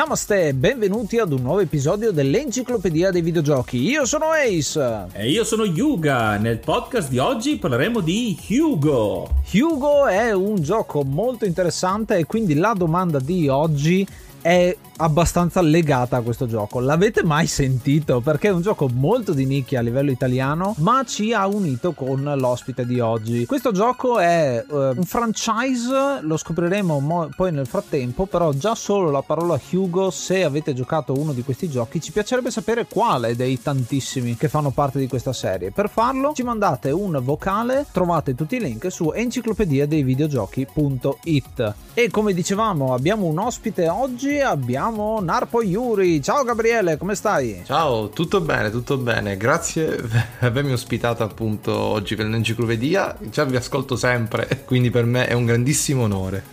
Namaste, benvenuti ad un nuovo episodio dell'Enciclopedia dei Videogiochi. Io sono Ace. E io sono Yuga. Nel podcast di oggi parleremo di Hugo. Hugo è un gioco molto interessante e quindi la domanda di oggi è abbastanza legata a questo gioco. L'avete mai sentito? Perché è un gioco molto di nicchia a livello italiano, ma ci ha unito con l'ospite di oggi. Questo gioco è uh, un franchise, lo scopriremo mo- poi nel frattempo, però già solo la parola Hugo, se avete giocato uno di questi giochi, ci piacerebbe sapere quale dei tantissimi che fanno parte di questa serie. Per farlo ci mandate un vocale, trovate tutti i link su enciclopedia dei videogiochi.it. E come dicevamo, abbiamo un ospite oggi, abbiamo abbiamo Narpo Yuri. Ciao Gabriele, come stai? Ciao, tutto bene, tutto bene. Grazie per avermi ospitato appunto oggi per l'enciclopedia. Già vi ascolto sempre, quindi per me è un grandissimo onore.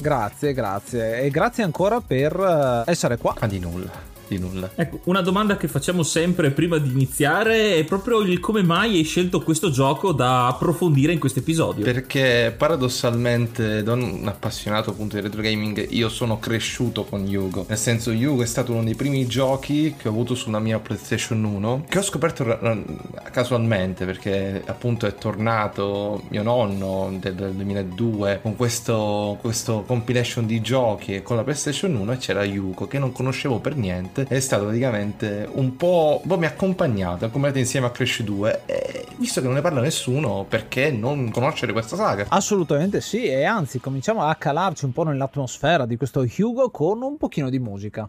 grazie, grazie. E grazie ancora per eh, essere qua. Ma di nulla di nulla. Ecco, una domanda che facciamo sempre prima di iniziare è proprio il come mai hai scelto questo gioco da approfondire in questo episodio. Perché paradossalmente, da un appassionato appunto di retro gaming, io sono cresciuto con Yugo. Nel senso, Yugo è stato uno dei primi giochi che ho avuto sulla mia PlayStation 1, che ho scoperto casualmente perché appunto è tornato mio nonno del 2002 con questo, questo compilation di giochi e con la PlayStation 1 e c'era Yugo che non conoscevo per niente è stato praticamente un po', boh, mi ha accompagnato, accompagnato insieme a Crash 2 e visto che non ne parla nessuno, perché non conoscere questa saga? Assolutamente sì, e anzi cominciamo a calarci un po' nell'atmosfera di questo Hugo con un pochino di musica.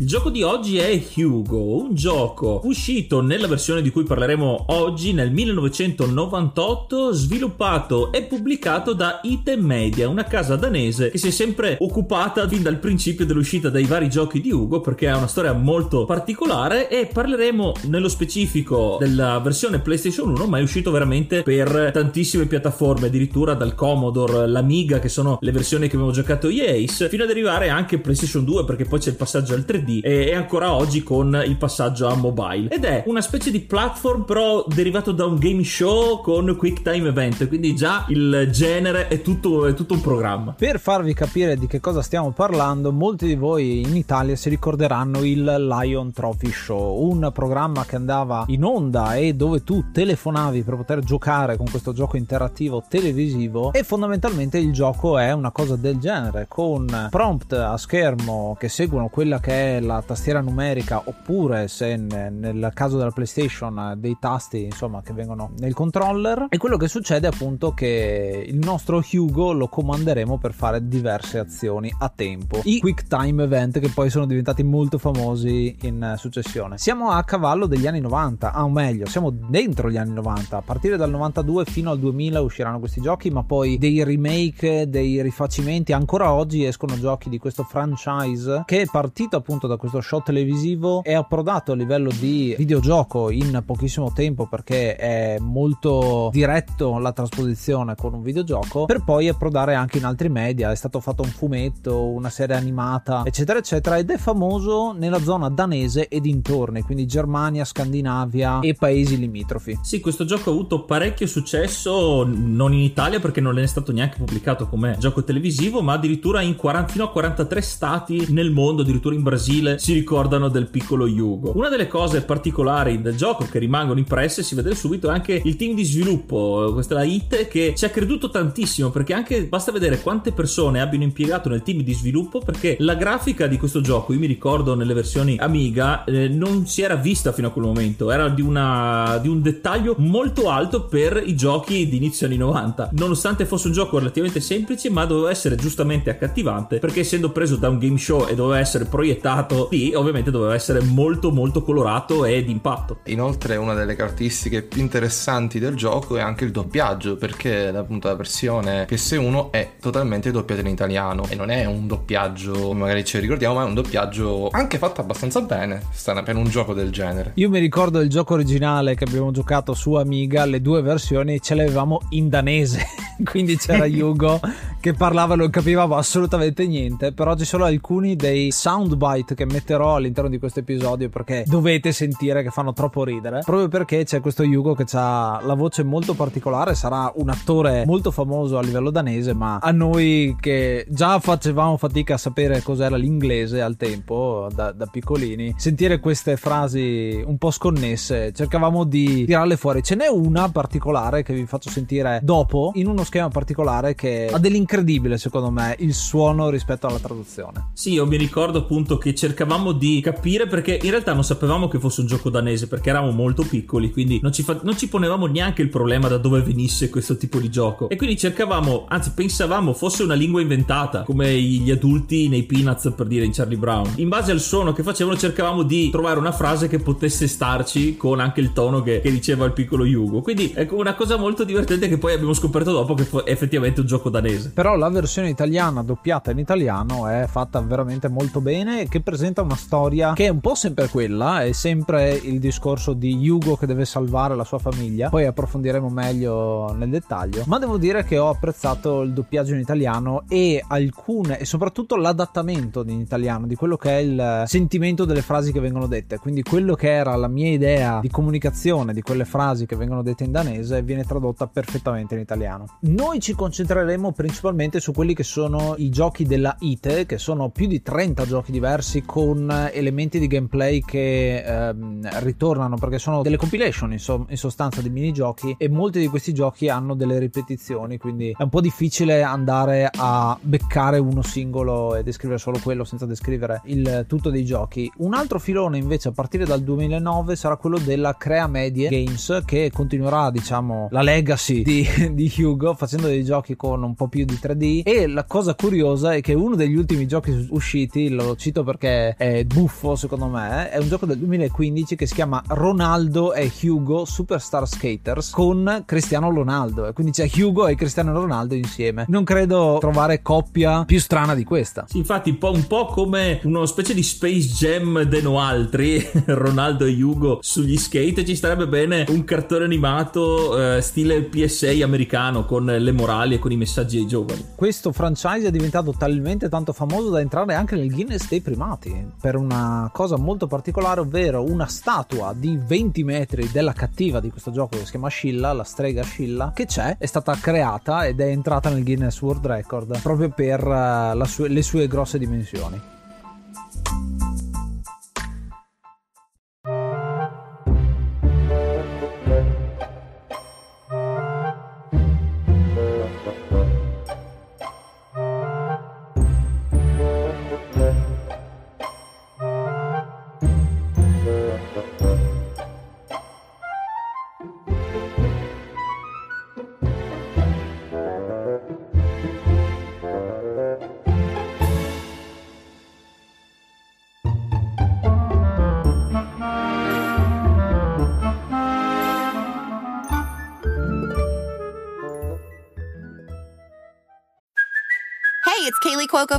Il gioco di oggi è Hugo, un gioco uscito nella versione di cui parleremo oggi nel 1998, sviluppato e pubblicato da Item Media, una casa danese che si è sempre occupata fin dal principio dell'uscita dei vari giochi di Hugo perché ha una storia molto particolare e parleremo nello specifico della versione PlayStation 1, ma è uscito veramente per tantissime piattaforme, addirittura dal Commodore, l'Amiga che sono le versioni che abbiamo giocato io Ace, fino ad arrivare anche PlayStation 2 perché poi c'è il passaggio al 3D PC e, ancora oggi con il passaggio a mobile. Ed è una specie di platform però derivato da un game show con quick time event, quindi già il genere è tutto, è tutto un programma. Per farvi capire di che cosa stiamo parlando, molti di voi in Italia si ricorderanno il Lion Trophy Show, un programma che andava in onda e dove tu telefonavi per poter giocare con questo gioco interattivo televisivo e fondamentalmente il gioco è una cosa del genere con prompt a schermo che seguono quella che è la tastiera numerica oppure se nel caso della PlayStation dei tasti insomma che vengono nel controller. E quello che succede è appunto che il nostro Hugo lo comanderemo per fare diverse azioni a tempo. I quick time event che poi sono diventati molto famosi in successione. Siamo a cavallo degli anni 90 ah, o meglio siamo dentro gli anni 90 a partire dal 92 fino al 2000 usciranno questi giochi ma poi dei remake dei rifacimenti ancora oggi escono giochi di questo franchise che è partito appunto da questo show televisivo è approdato a livello di videogioco in pochissimo tempo perché è molto diretto la trasposizione con un videogioco per poi approdare anche in altri media. È stato fatto un fumetto una serie animata eccetera eccetera ed è famoso nella zona danese e dintorni quindi Germania Scandinavia e paesi limitrofi. Sì questo gioco ha avuto parecchio successo non in Italia perché non è stato neanche pubblicato come gioco televisivo ma addirittura in 40, fino a 43 stati nel mondo addirittura in Brasile si ricordano del piccolo Yugo. Una delle cose particolari del gioco che rimangono impresse si vede subito è anche il team di sviluppo questa è la IT che ci ha creduto tantissimo perché anche basta vedere quante persone abbiano impiegato nel team di sviluppo perché la grafica di questo gioco io mi ricordo nelle versioni Amiga eh, non si era vista fino a quel momento era di, una, di un dettaglio molto alto per i giochi di inizio anni 90 nonostante fosse un gioco relativamente semplice ma doveva essere giustamente accattivante perché essendo preso da un game show e doveva essere proiettato lì ovviamente doveva essere molto molto colorato e d'impatto. Inoltre una delle caratteristiche più interessanti del gioco è anche il doppiaggio perché appunto la versione PS1 è totalmente doppiata in italiano. E non è un doppiaggio magari ci ricordiamo ma è un doppiaggio anche fatto abbastanza bene per un gioco del genere. Io mi ricordo il gioco originale che abbiamo giocato su Amiga le due versioni ce le avevamo in danese. Quindi c'era Yugo che parlava non capivamo assolutamente niente però ci sono alcuni dei soundbite che metterò all'interno di questo episodio perché dovete sentire che fanno troppo ridere proprio perché c'è questo Yugo che ha la voce molto particolare sarà un attore molto famoso a livello danese ma a noi che già facevamo fatica a sapere cos'era l'inglese al tempo da, da piccolini sentire queste frasi un po' sconnesse cercavamo di tirarle fuori ce n'è una particolare che vi faccio sentire dopo in uno schema particolare che ha dell'incredibile secondo me il suono rispetto alla traduzione. Sì, io mi ricordo appunto che cercavamo di capire perché in realtà non sapevamo che fosse un gioco danese perché eravamo molto piccoli, quindi non ci, fa- non ci ponevamo neanche il problema da dove venisse questo tipo di gioco. E quindi cercavamo, anzi pensavamo fosse una lingua inventata, come gli adulti nei Peanuts per dire in Charlie Brown. In base al suono che facevano cercavamo di trovare una frase che potesse starci con anche il tono che, che diceva il piccolo Yugo. Quindi è una cosa molto divertente che poi abbiamo scoperto dopo che è effettivamente un gioco danese. Però la versione italiana doppiata in italiano è fatta veramente molto bene che presenta una storia che è un po' sempre quella, è sempre il discorso di Hugo che deve salvare la sua famiglia. Poi approfondiremo meglio nel dettaglio. Ma devo dire che ho apprezzato il doppiaggio in italiano e alcune e soprattutto l'adattamento in italiano di quello che è il sentimento delle frasi che vengono dette. Quindi quello che era la mia idea di comunicazione di quelle frasi che vengono dette in danese viene tradotta perfettamente in italiano. Noi ci concentreremo principalmente su quelli che sono i giochi della ITE, che sono più di 30 giochi diversi con elementi di gameplay che ehm, ritornano perché sono delle compilation in, so- in sostanza di minigiochi e molti di questi giochi hanno delle ripetizioni, quindi è un po' difficile andare a beccare uno singolo e descrivere solo quello senza descrivere il tutto dei giochi. Un altro filone invece a partire dal 2009 sarà quello della Crea Medie Games che continuerà diciamo la legacy di, di Hugo facendo dei giochi con un po' più di 3D e la cosa curiosa è che uno degli ultimi giochi usciti, lo cito perché è buffo secondo me, è un gioco del 2015 che si chiama Ronaldo e Hugo Superstar Skaters con Cristiano Ronaldo e quindi c'è Hugo e Cristiano Ronaldo insieme. Non credo trovare coppia più strana di questa. Sì, infatti un po', come una specie di Space Jam de no altri, Ronaldo e Hugo sugli skate ci starebbe bene un cartone animato eh, stile PSA americano con con le morali e con i messaggi ai giovani. Questo franchise è diventato talmente tanto famoso da entrare anche nel Guinness dei primati per una cosa molto particolare, ovvero una statua di 20 metri della cattiva di questo gioco che si chiama Scilla, la strega Scilla, che c'è, è stata creata ed è entrata nel Guinness World Record proprio per uh, sue, le sue grosse dimensioni.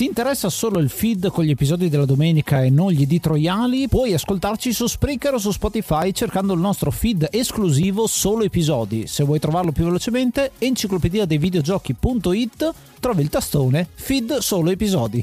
Ti interessa solo il feed con gli episodi della domenica e non gli editoriali? Puoi ascoltarci su Spreaker o su Spotify cercando il nostro feed esclusivo solo episodi. Se vuoi trovarlo più velocemente, enciclopedia dei videogiochi.it trovi il tastone feed solo episodi.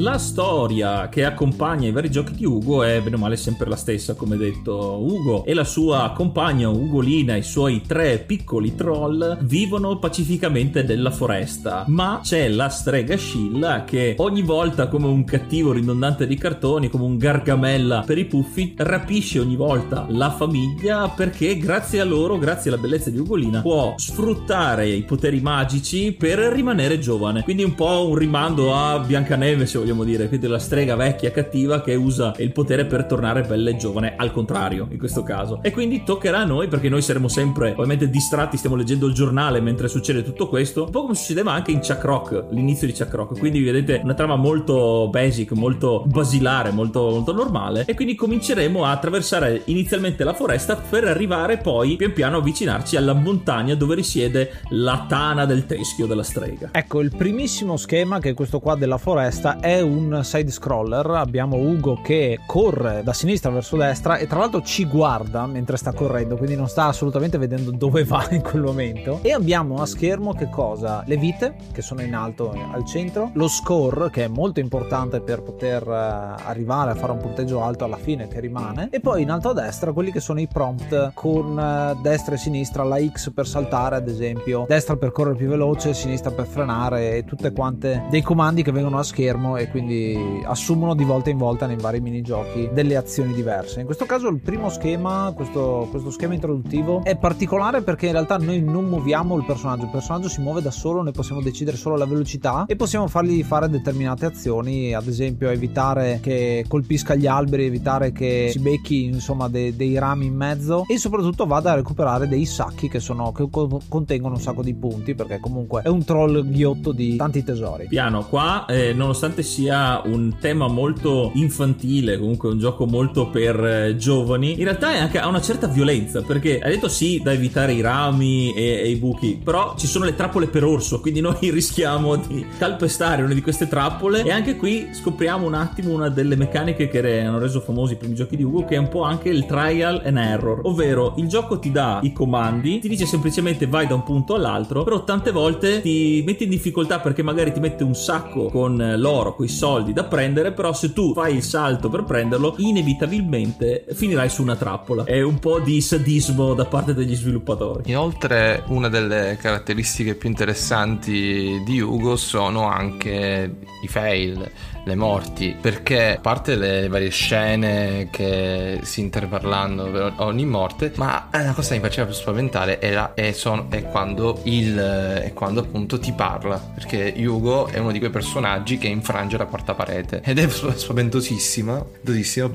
La storia che accompagna i vari giochi di Ugo è bene o male sempre la stessa, come detto. Ugo e la sua compagna Ugolina, i suoi tre piccoli troll, vivono pacificamente nella foresta. Ma c'è la strega Scilla che ogni volta, come un cattivo ridondante di cartoni, come un gargamella per i puffi, rapisce ogni volta la famiglia perché grazie a loro, grazie alla bellezza di Ugolina, può sfruttare i poteri magici per rimanere giovane. Quindi un po' un rimando a Biancaneve, se vogliamo vogliamo dire, quindi la strega vecchia cattiva che usa il potere per tornare bella e giovane, al contrario in questo caso. E quindi toccherà a noi, perché noi saremo sempre ovviamente distratti, stiamo leggendo il giornale mentre succede tutto questo, un po' come succedeva anche in Chuck Rock, l'inizio di Chuck Rock. Quindi vedete una trama molto basic, molto basilare, molto, molto normale. E quindi cominceremo a attraversare inizialmente la foresta per arrivare poi pian piano avvicinarci alla montagna dove risiede la tana del teschio della strega. Ecco, il primissimo schema che è questo qua della foresta è un side scroller, abbiamo Ugo che corre da sinistra verso destra e tra l'altro ci guarda mentre sta correndo, quindi non sta assolutamente vedendo dove va in quel momento. E abbiamo a schermo che cosa? Le vite che sono in alto al centro, lo score che è molto importante per poter eh, arrivare a fare un punteggio alto alla fine che rimane e poi in alto a destra quelli che sono i prompt con eh, destra e sinistra, la X per saltare ad esempio, destra per correre più veloce, sinistra per frenare e tutte quante dei comandi che vengono a schermo e quindi assumono di volta in volta nei vari minigiochi delle azioni diverse. In questo caso il primo schema, questo, questo schema introduttivo, è particolare perché in realtà noi non muoviamo il personaggio, il personaggio si muove da solo, noi possiamo decidere solo la velocità e possiamo fargli fare determinate azioni, ad esempio evitare che colpisca gli alberi, evitare che si becchi insomma de, dei rami in mezzo e soprattutto vada a recuperare dei sacchi che, sono, che contengono un sacco di punti perché comunque è un troll ghiotto di tanti tesori. Piano, qua eh, nonostante sia un tema molto infantile, comunque un gioco molto per eh, giovani, in realtà anche, ha una certa violenza, perché hai detto sì da evitare i rami e, e, i buchi, però ci sono le trappole per orso, quindi noi rischiamo di calpestare una di queste trappole. E anche qui scopriamo un attimo una delle meccaniche che hanno reso famosi i primi giochi di Ugo, che è un po' anche il trial and error, ovvero il gioco ti dà i comandi, ti dice semplicemente vai da un punto all'altro, però tante volte ti metti in difficoltà perché magari ti mette un sacco con l'oro, con i soldi da prendere, però se tu fai il salto per prenderlo, inevitabilmente finirai su una trappola. È un po' di sadismo da parte degli sviluppatori. Inoltre, una delle caratteristiche più interessanti di Hugo sono anche i fail le morti, perché a parte le varie scene che si intervallano per ogni morte, ma la cosa che mi faceva più spaventare era, è, son, è, quando il, è quando appunto ti parla, perché Hugo è uno di quei personaggi che infrange la quarta parete ed è spaventosissima,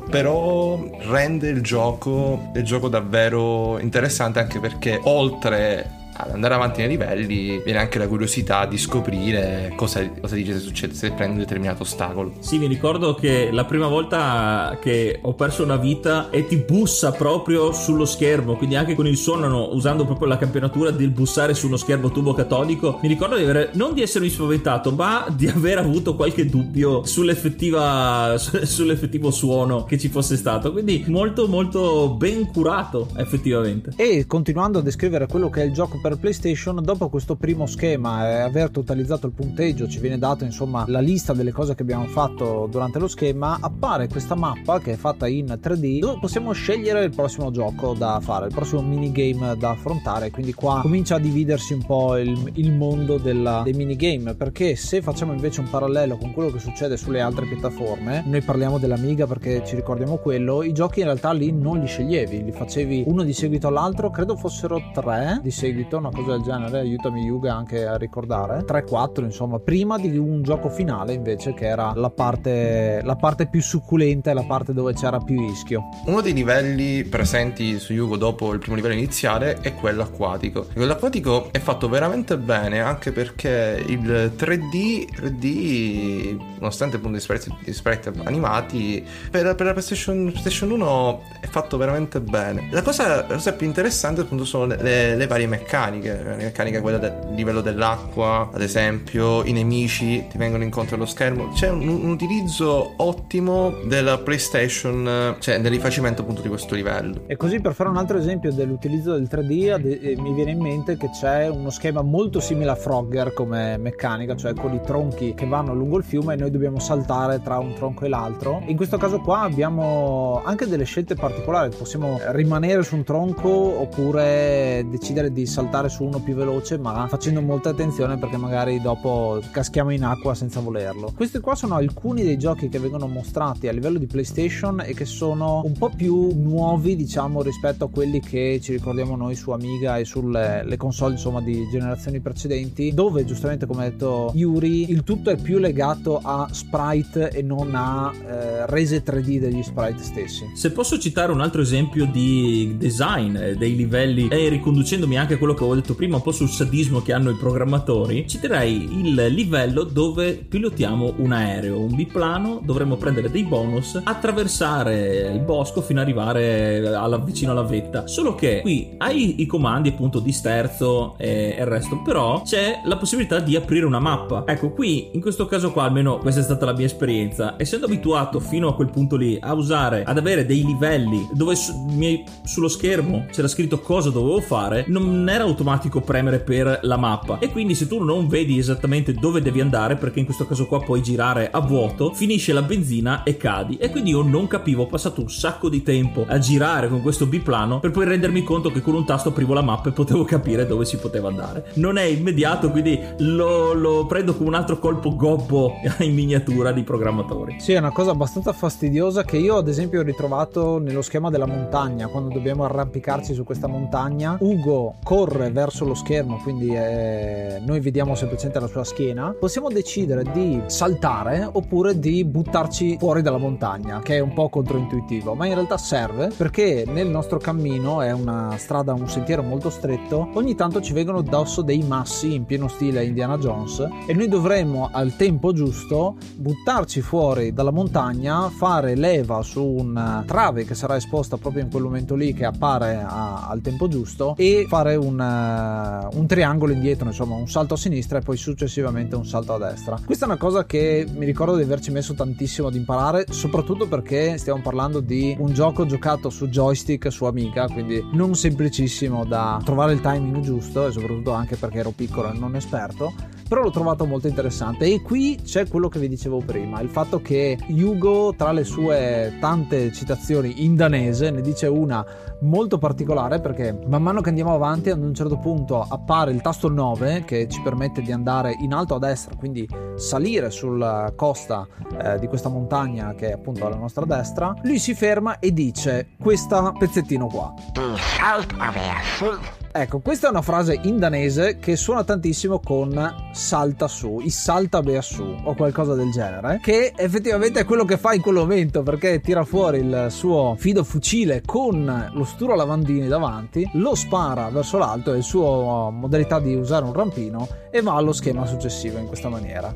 però rende il gioco, il gioco davvero interessante anche perché oltre ad andare avanti nei livelli viene anche la curiosità di scoprire cosa, cosa dice se succede se prendi un determinato ostacolo. Sì, mi ricordo che la prima volta che ho perso una vita e ti bussa proprio sullo schermo, quindi anche con il suono, usando proprio la campionatura del bussare su uno schermo tubo catodico, mi ricordo di avere, non di essermi spaventato, ma di aver avuto qualche dubbio sull'effettiva, sull'effettivo suono che ci fosse stato. Quindi molto molto ben curato effettivamente. E continuando a descrivere quello che è il gioco per PlayStation, dopo questo primo schema e aver totalizzato il punteggio, ci viene dato insomma la lista delle cose che abbiamo fatto durante lo schema, appare questa mappa che è fatta in 3D dove possiamo scegliere il prossimo gioco da fare, il prossimo minigame da affrontare. Quindi qua comincia a dividersi un po' il, il mondo della, dei minigame perché se facciamo invece un parallelo con quello che succede sulle altre piattaforme, noi parliamo dell'Amiga perché ci ricordiamo quello, i giochi in realtà lì non li sceglievi, li facevi uno di seguito all'altro, credo fossero tre di seguito una cosa del genere, aiutami Yuga anche a ricordare. 3-4 insomma, prima di un gioco finale invece che era la parte, la parte più succulenta e la parte dove c'era più rischio. Uno dei livelli presenti su Yugo dopo il primo livello iniziale è quello acquatico. Quello acquatico è fatto veramente bene anche perché il 3D, 3D nonostante appunto gli sprite, animati, per, per la PlayStation, PlayStation, 1 è fatto veramente bene. La cosa, la cosa più interessante appunto sono le, le varie meccaniche meccaniche, la meccanica quella del livello dell'acqua, ad esempio, i nemici ti vengono incontro allo schermo. C'è un, un utilizzo ottimo della PlayStation, cioè del rifacimento appunto di questo livello. E così per fare un altro esempio dell'utilizzo del 3D, eh, mi viene in mente che c'è uno schema molto simile a Frogger come meccanica, cioè con i tronchi che vanno lungo il fiume e noi dobbiamo saltare tra un tronco e l'altro. In questo caso qua abbiamo anche delle scelte particolari, possiamo rimanere su un tronco oppure decidere di saltare saltare su uno più veloce ma facendo molta attenzione perché magari dopo caschiamo in acqua senza volerlo. Questi qua sono alcuni dei giochi che vengono mostrati a livello di PlayStation e che sono un po' più nuovi diciamo rispetto a quelli che ci ricordiamo noi su Amiga e sulle console insomma di generazioni precedenti dove giustamente come ha detto Yuri il tutto è più legato a sprite e non a eh, rese 3D degli sprite stessi. Se posso citare un altro esempio di design eh, dei livelli e riconducendomi anche a quello che detto prima, un po' sul sadismo che hanno i programmatori, citerei il livello dove pilotiamo un aereo, un biplano, dovremmo prendere dei bonus, attraversare il bosco fino ad arrivare alla, vicino alla vetta. Solo che qui hai i comandi appunto di sterzo e, e il resto, però c'è la possibilità di aprire una mappa. Ecco, qui in questo caso qua, almeno questa è stata la mia esperienza, essendo abituato fino a quel punto lì a usare, ad avere dei livelli dove su, mi, sullo schermo c'era scritto cosa dovevo fare, non era automatico premere per la mappa. E quindi se tu non vedi esattamente dove devi andare perché in questo caso qua puoi girare a vuoto finisce la benzina e cadi. E quindi io non capivo ho passato un sacco di tempo a girare con questo biplano per poi rendermi conto che con un tasto aprivo la mappa e potevo capire dove si poteva andare. Non è immediato quindi lo, lo prendo come un altro colpo gobbo in miniatura di programmatori. Sì è una cosa abbastanza fastidiosa che io ad esempio ho ritrovato nello schema della montagna quando dobbiamo arrampicarci su questa montagna. Ugo corre corre verso lo schermo, quindi eh, noi vediamo semplicemente la sua schiena, possiamo decidere di saltare oppure di buttarci fuori dalla montagna, che è un po' controintuitivo, ma in realtà serve perché nel nostro cammino è una strada, un sentiero molto stretto, ogni tanto ci vengono addosso dei massi in pieno stile Indiana Jones e noi dovremmo al tempo giusto buttarci fuori dalla montagna, fare leva su una trave che sarà esposta proprio in quel momento lì che appare a, al tempo giusto e fare un uh, un triangolo indietro, insomma un salto a sinistra e poi successivamente un salto a destra. Questa è una cosa che mi ricordo di averci messo tantissimo ad imparare, soprattutto perché stiamo parlando di un gioco giocato su joystick, su Amiga, quindi non semplicissimo da trovare il timing giusto e soprattutto anche perché ero piccolo e non esperto però l'ho trovato molto interessante e qui c'è quello che vi dicevo prima, il fatto che Hugo tra le sue tante citazioni in danese ne dice una molto particolare perché man mano che andiamo avanti ad un certo punto appare il tasto 9 che ci permette di andare in alto a destra, quindi salire sulla costa eh, di questa montagna che è appunto alla nostra destra, lui si ferma e dice questo pezzettino qua. Ecco, questa è una frase in danese che suona tantissimo con salta su, il salta bea su o qualcosa del genere, che effettivamente è quello che fa in quel momento perché tira fuori il suo fido fucile con lo sturo lavandini davanti, lo spara verso l'alto, è il suo modalità di usare un rampino e va allo schema successivo in questa maniera.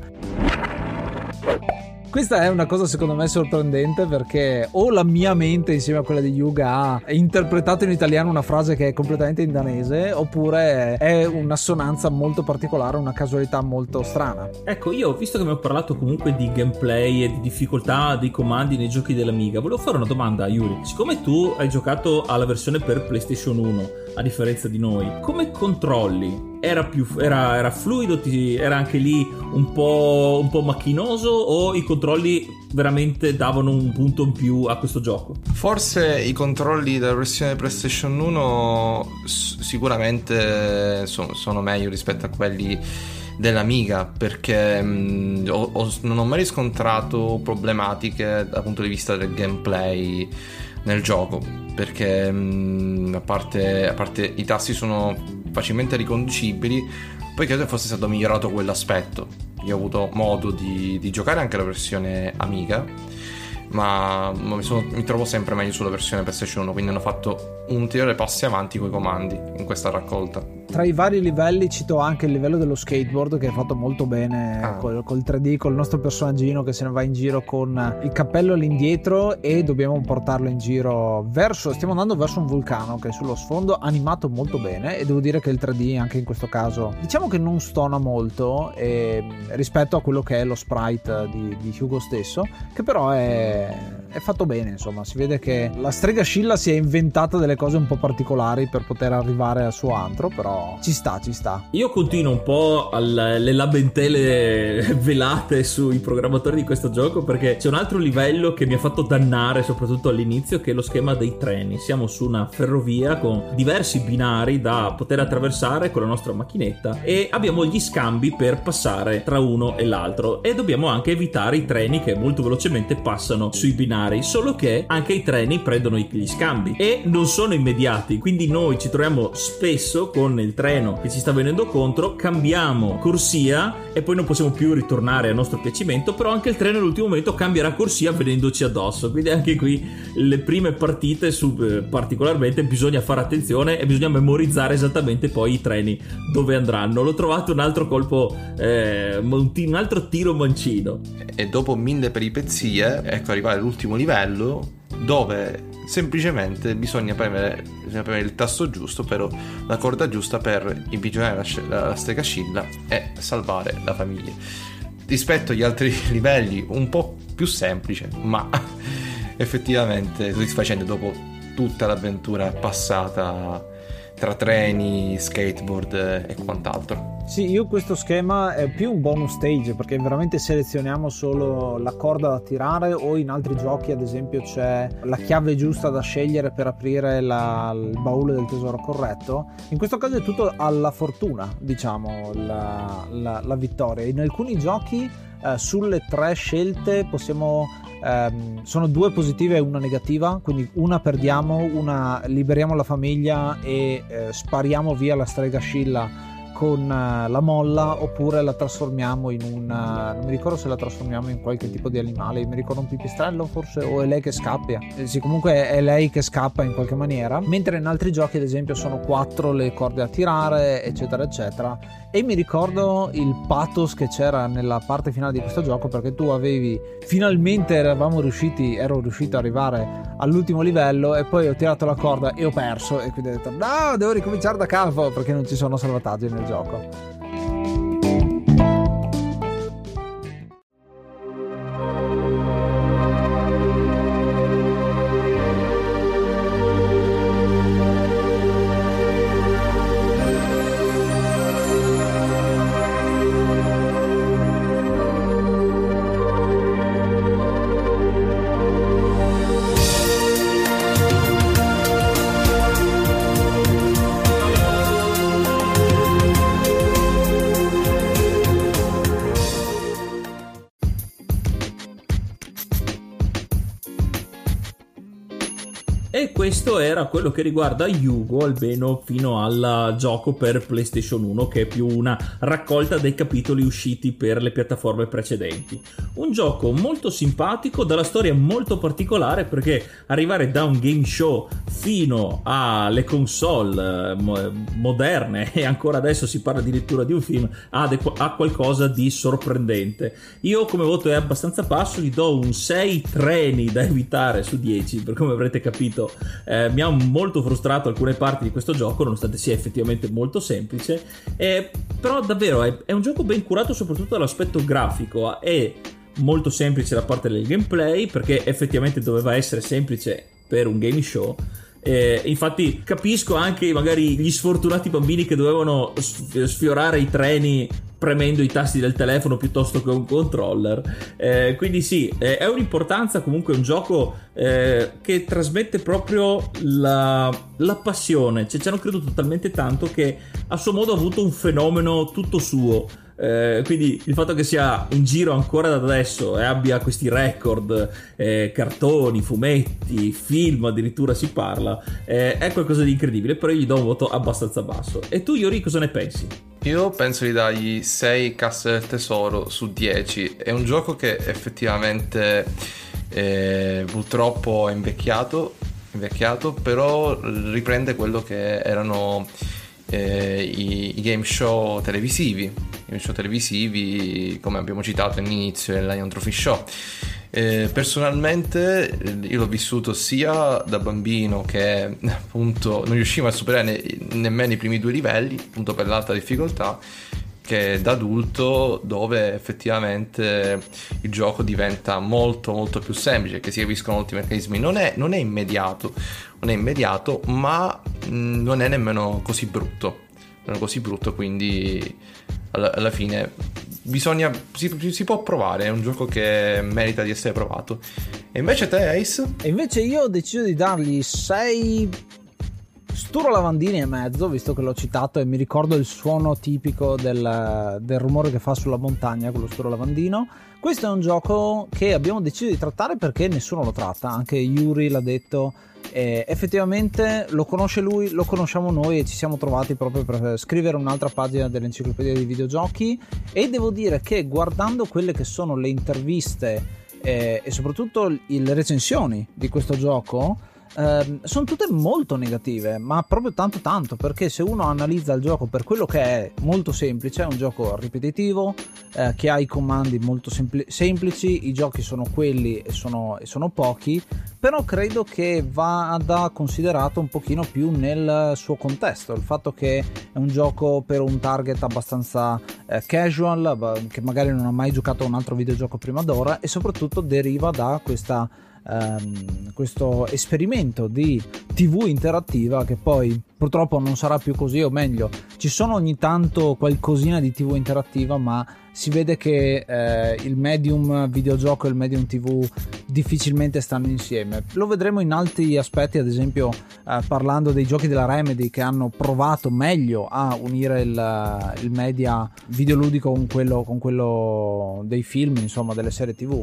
Questa è una cosa secondo me sorprendente perché o la mia mente insieme a quella di Yuga ha interpretato in italiano una frase che è completamente in danese oppure è un'assonanza molto particolare, una casualità molto strana. Ecco, io visto che mi ho parlato comunque di gameplay e di difficoltà dei comandi nei giochi dell'Amiga, volevo fare una domanda a Yuri. Siccome tu hai giocato alla versione per PlayStation 1, a differenza di noi, come controlli era, più, era, era fluido, ti, era anche lì un po', un po' macchinoso o i controlli veramente davano un punto in più a questo gioco? Forse i controlli della versione PlayStation 1 sicuramente sono, sono meglio rispetto a quelli dell'Amiga perché mh, ho, ho, non ho mai riscontrato problematiche dal punto di vista del gameplay nel gioco perché mh, a, parte, a parte i tassi sono facilmente riconducibili, poi credo fosse stato migliorato quell'aspetto. Io ho avuto modo di, di giocare anche la versione Amiga, ma, mi, sono, mi, trovo sempre meglio sulla versione PS1, quindi hanno fatto un ulteriore passi avanti con i comandi in questa raccolta tra i vari livelli cito anche il livello dello skateboard che è fatto molto bene ah. col, col, 3D, col nostro personaggino che se ne va in giro con il cappello all'indietro e dobbiamo portarlo in giro verso, stiamo andando verso un vulcano che è sullo sfondo, animato molto bene e devo dire che il 3D anche in questo caso diciamo che non stona molto eh, rispetto a quello che è lo sprite di, di Hugo stesso, che però è, è fatto bene, insomma, si vede che la strega Scilla si è inventata delle cose un po' particolari per poter arrivare al suo antro, però ci sta, ci sta. Io continuo un po' alle lamentele velate sui programmatori di questo gioco perché c'è un altro livello che mi ha fatto dannare soprattutto all'inizio che è lo schema dei treni. Siamo su una ferrovia con diversi binari da poter attraversare con la nostra macchinetta e abbiamo gli scambi per passare tra uno e l'altro e dobbiamo anche evitare i treni che molto velocemente passano sui binari, solo che anche i treni prendono gli scambi e non sono immediati, quindi noi ci troviamo spesso con il treno che ci sta venendo contro, cambiamo corsia e poi non possiamo più ritornare a nostro piacimento, però anche il treno all'ultimo momento cambierà corsia venendoci addosso, quindi anche qui le prime partite su, eh, particolarmente bisogna fare attenzione e bisogna memorizzare esattamente poi i treni dove andranno. L'ho trovato un altro colpo, eh, un, altro tiro mancino. E dopo mille peripezie, ecco arrivare all'ultimo livello dove semplicemente bisogna premere, bisogna premere, il tasto giusto, però la corda giusta per imprigionare la, la strega Scilla e salvare la famiglia. Rispetto agli altri livelli, un po' più semplice, ma effettivamente soddisfacente dopo tutta l'avventura passata tra treni, skateboard e quant'altro. Sì, io questo schema è più un bonus stage perché veramente selezioniamo solo la corda da tirare o in altri giochi ad esempio c'è la chiave giusta da scegliere per aprire la, il baule del tesoro corretto. In questo caso è tutto alla fortuna, diciamo, la, la, la vittoria. In alcuni giochi eh, sulle tre scelte possiamo Um, sono due positive e una negativa, quindi una perdiamo, una liberiamo la famiglia e eh, spariamo via la strega Scilla con uh, la molla oppure la trasformiamo in un uh, non mi ricordo se la trasformiamo in qualche tipo di animale mi ricordo un pipistrello forse o è lei che scappa eh, sì comunque è lei che scappa in qualche maniera. Mentre in altri giochi ad esempio sono quattro le corde a tirare eccetera eccetera. E mi ricordo il pathos che c'era nella parte finale di questo gioco perché tu avevi finalmente eravamo riusciti ero riuscito ad arrivare all'ultimo livello e poi ho tirato la corda e ho perso e quindi ho detto no devo ricominciare da capo perché non ci sono salvataggi nel gioco questo era quello che riguarda Yugo, almeno fino al gioco per PlayStation 1, che è più una raccolta dei capitoli usciti per le piattaforme precedenti. Un gioco molto simpatico, dalla storia molto particolare, perché arrivare da un game show fino alle console eh, moderne, e ancora adesso si parla addirittura di un film, ha, de- ha qualcosa di sorprendente. Io come voto è abbastanza basso, gli do un 6 treni da evitare su 10, per come avrete capito eh, mi ha molto frustrato alcune parti di questo gioco, nonostante sia effettivamente molto semplice. Eh, però davvero è, è, un gioco ben curato, soprattutto dall'aspetto grafico. È molto semplice da parte del gameplay, perché effettivamente doveva essere semplice per un game show. Eh, infatti capisco anche magari gli sfortunati bambini che dovevano sfiorare i treni premendo i tasti del telefono piuttosto che un controller. Eh, quindi sì, è un'importanza comunque un gioco eh, che trasmette proprio la, la passione. Cioè, ci hanno creduto talmente tanto che a suo modo ha avuto un fenomeno tutto suo. Eh, quindi il fatto che sia in giro ancora da adesso e abbia questi record, eh, cartoni, fumetti, film addirittura si parla, eh, è qualcosa di incredibile, però gli do un voto abbastanza basso. E tu Yori cosa ne pensi? Io penso di dargli 6 casse del tesoro su 10. È un gioco che effettivamente eh, purtroppo è invecchiato, invecchiato, però riprende quello che erano eh, i, i, game show televisivi, game show televisivi come abbiamo citato all'inizio del Lion Trophy Show. Eh, personalmente io l'ho vissuto sia da bambino che appunto non riuscivo a superare ne, nemmeno i primi due livelli, appunto per l'alta difficoltà, che da adulto dove effettivamente il gioco diventa molto molto più semplice, che si capiscono molti meccanismi. Non è, non è immediato, non è immediato, ma mh, non è nemmeno così brutto. Non è così brutto, quindi alla, alla fine bisogna, si, si, può provare, è un gioco che merita di essere provato. E invece te, Ace? E invece io ho deciso di dargli 6 Sturo lavandini e mezzo, visto che l'ho citato e mi ricordo il suono tipico del, del rumore che fa sulla montagna con lo sturo lavandino. Questo è un gioco che abbiamo deciso di trattare perché nessuno lo tratta, anche Yuri l'ha detto. E effettivamente lo conosce lui, lo conosciamo noi e ci siamo trovati proprio per scrivere un'altra pagina dell'enciclopedia dei videogiochi e devo dire che guardando quelle che sono le interviste eh, e soprattutto le recensioni di questo gioco eh, sono tutte molto negative, ma proprio tanto tanto, perché se uno analizza il gioco per quello che è molto semplice, è un gioco ripetitivo, eh, che ha i comandi molto sempli- semplici, i giochi sono quelli e sono, e sono pochi, però credo che vada considerato un pochino più nel suo contesto, il fatto che è un gioco per un target abbastanza eh, casual, che magari non ha mai giocato a un altro videogioco prima d'ora e soprattutto deriva da questa ehm, questo esperimento di TV interattiva che poi purtroppo non sarà più così, o meglio, ci sono ogni tanto qualcosina di TV interattiva, ma si vede che eh, il medium videogioco e il medium TV difficilmente stanno insieme. Lo vedremo in altri aspetti, ad esempio eh, parlando dei giochi della Remedy che hanno provato meglio a unire il, il media videoludico con quello, con quello, dei film, insomma, delle serie TV.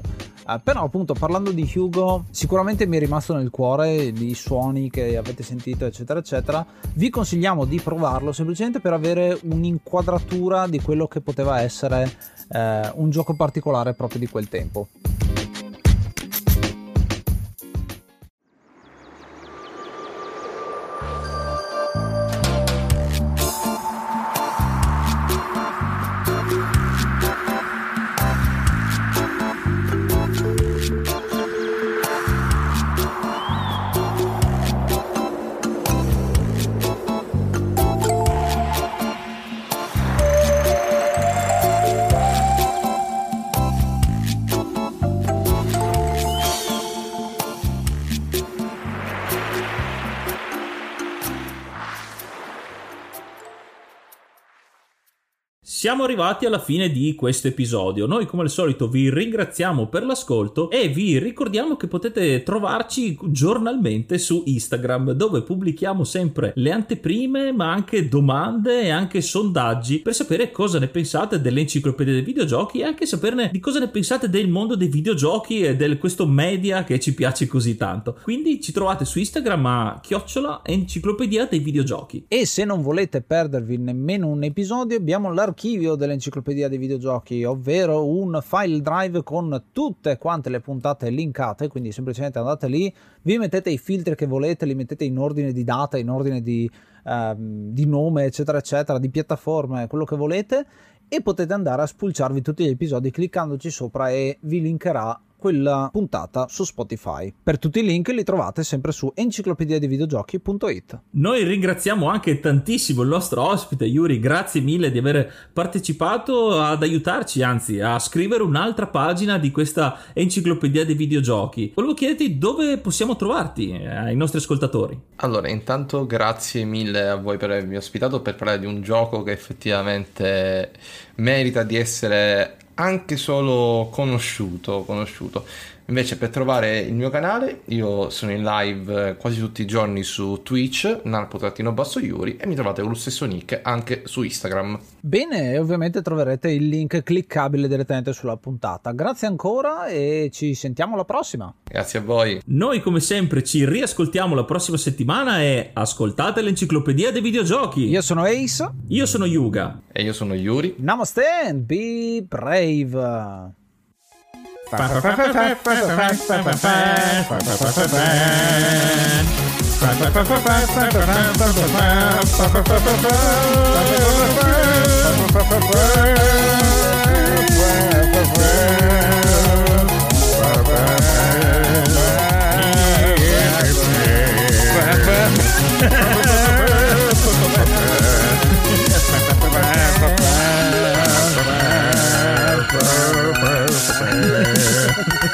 Eh, però appunto parlando di Hugo, sicuramente mi è rimasto nel cuore i suoni che avete sentito, eccetera, eccetera. Vi consigliamo di provarlo semplicemente per avere un'inquadratura di quello che poteva essere eh, un gioco particolare proprio di quel tempo. Siamo arrivati alla fine di questo episodio. Noi come al solito vi ringraziamo per l'ascolto e vi ricordiamo che potete trovarci giornalmente su Instagram dove pubblichiamo sempre le anteprime ma anche domande e anche sondaggi per sapere cosa ne pensate dell'enciclopedia dei videogiochi e anche saperne di cosa ne pensate del mondo dei videogiochi e di questo media che ci piace così tanto. Quindi ci trovate su Instagram a chiocciola enciclopedia dei videogiochi. E se non volete perdervi nemmeno un episodio abbiamo l'archivio dell'enciclopedia dei videogiochi, ovvero un file drive con tutte quante le puntate linkate, quindi semplicemente andate lì, vi mettete i filtri che volete, li mettete in ordine di data, in ordine di, ehm, di nome, eccetera, eccetera, di piattaforme, quello che volete, e potete andare a spulciarvi tutti gli episodi cliccandoci sopra e vi linkerà quella puntata su Spotify. Per tutti i link li trovate sempre su enciclopediadivideogiochi.it. Noi ringraziamo anche tantissimo il nostro ospite Yuri, grazie mille di aver partecipato ad aiutarci, anzi a scrivere un'altra pagina di questa enciclopedia dei videogiochi. Volevo chiederti dove possiamo trovarti eh, ai nostri ascoltatori. Allora, intanto grazie mille a voi per avermi ospitato per parlare di un gioco che effettivamente merita di essere anche solo conosciuto, conosciuto. Invece per trovare il mio canale io sono in live quasi tutti i giorni su Twitch, Narpo-Basso Yuri e mi trovate con lo stesso nick anche su Instagram. Bene, e ovviamente troverete il link cliccabile direttamente sulla puntata. Grazie ancora e ci sentiamo alla prossima. Grazie a voi. Noi come sempre ci riascoltiamo la prossima settimana e ascoltate l'enciclopedia dei videogiochi. Io sono Ace. Io sono Yuga. E io sono Yuri. Namaste and be brave. Bye.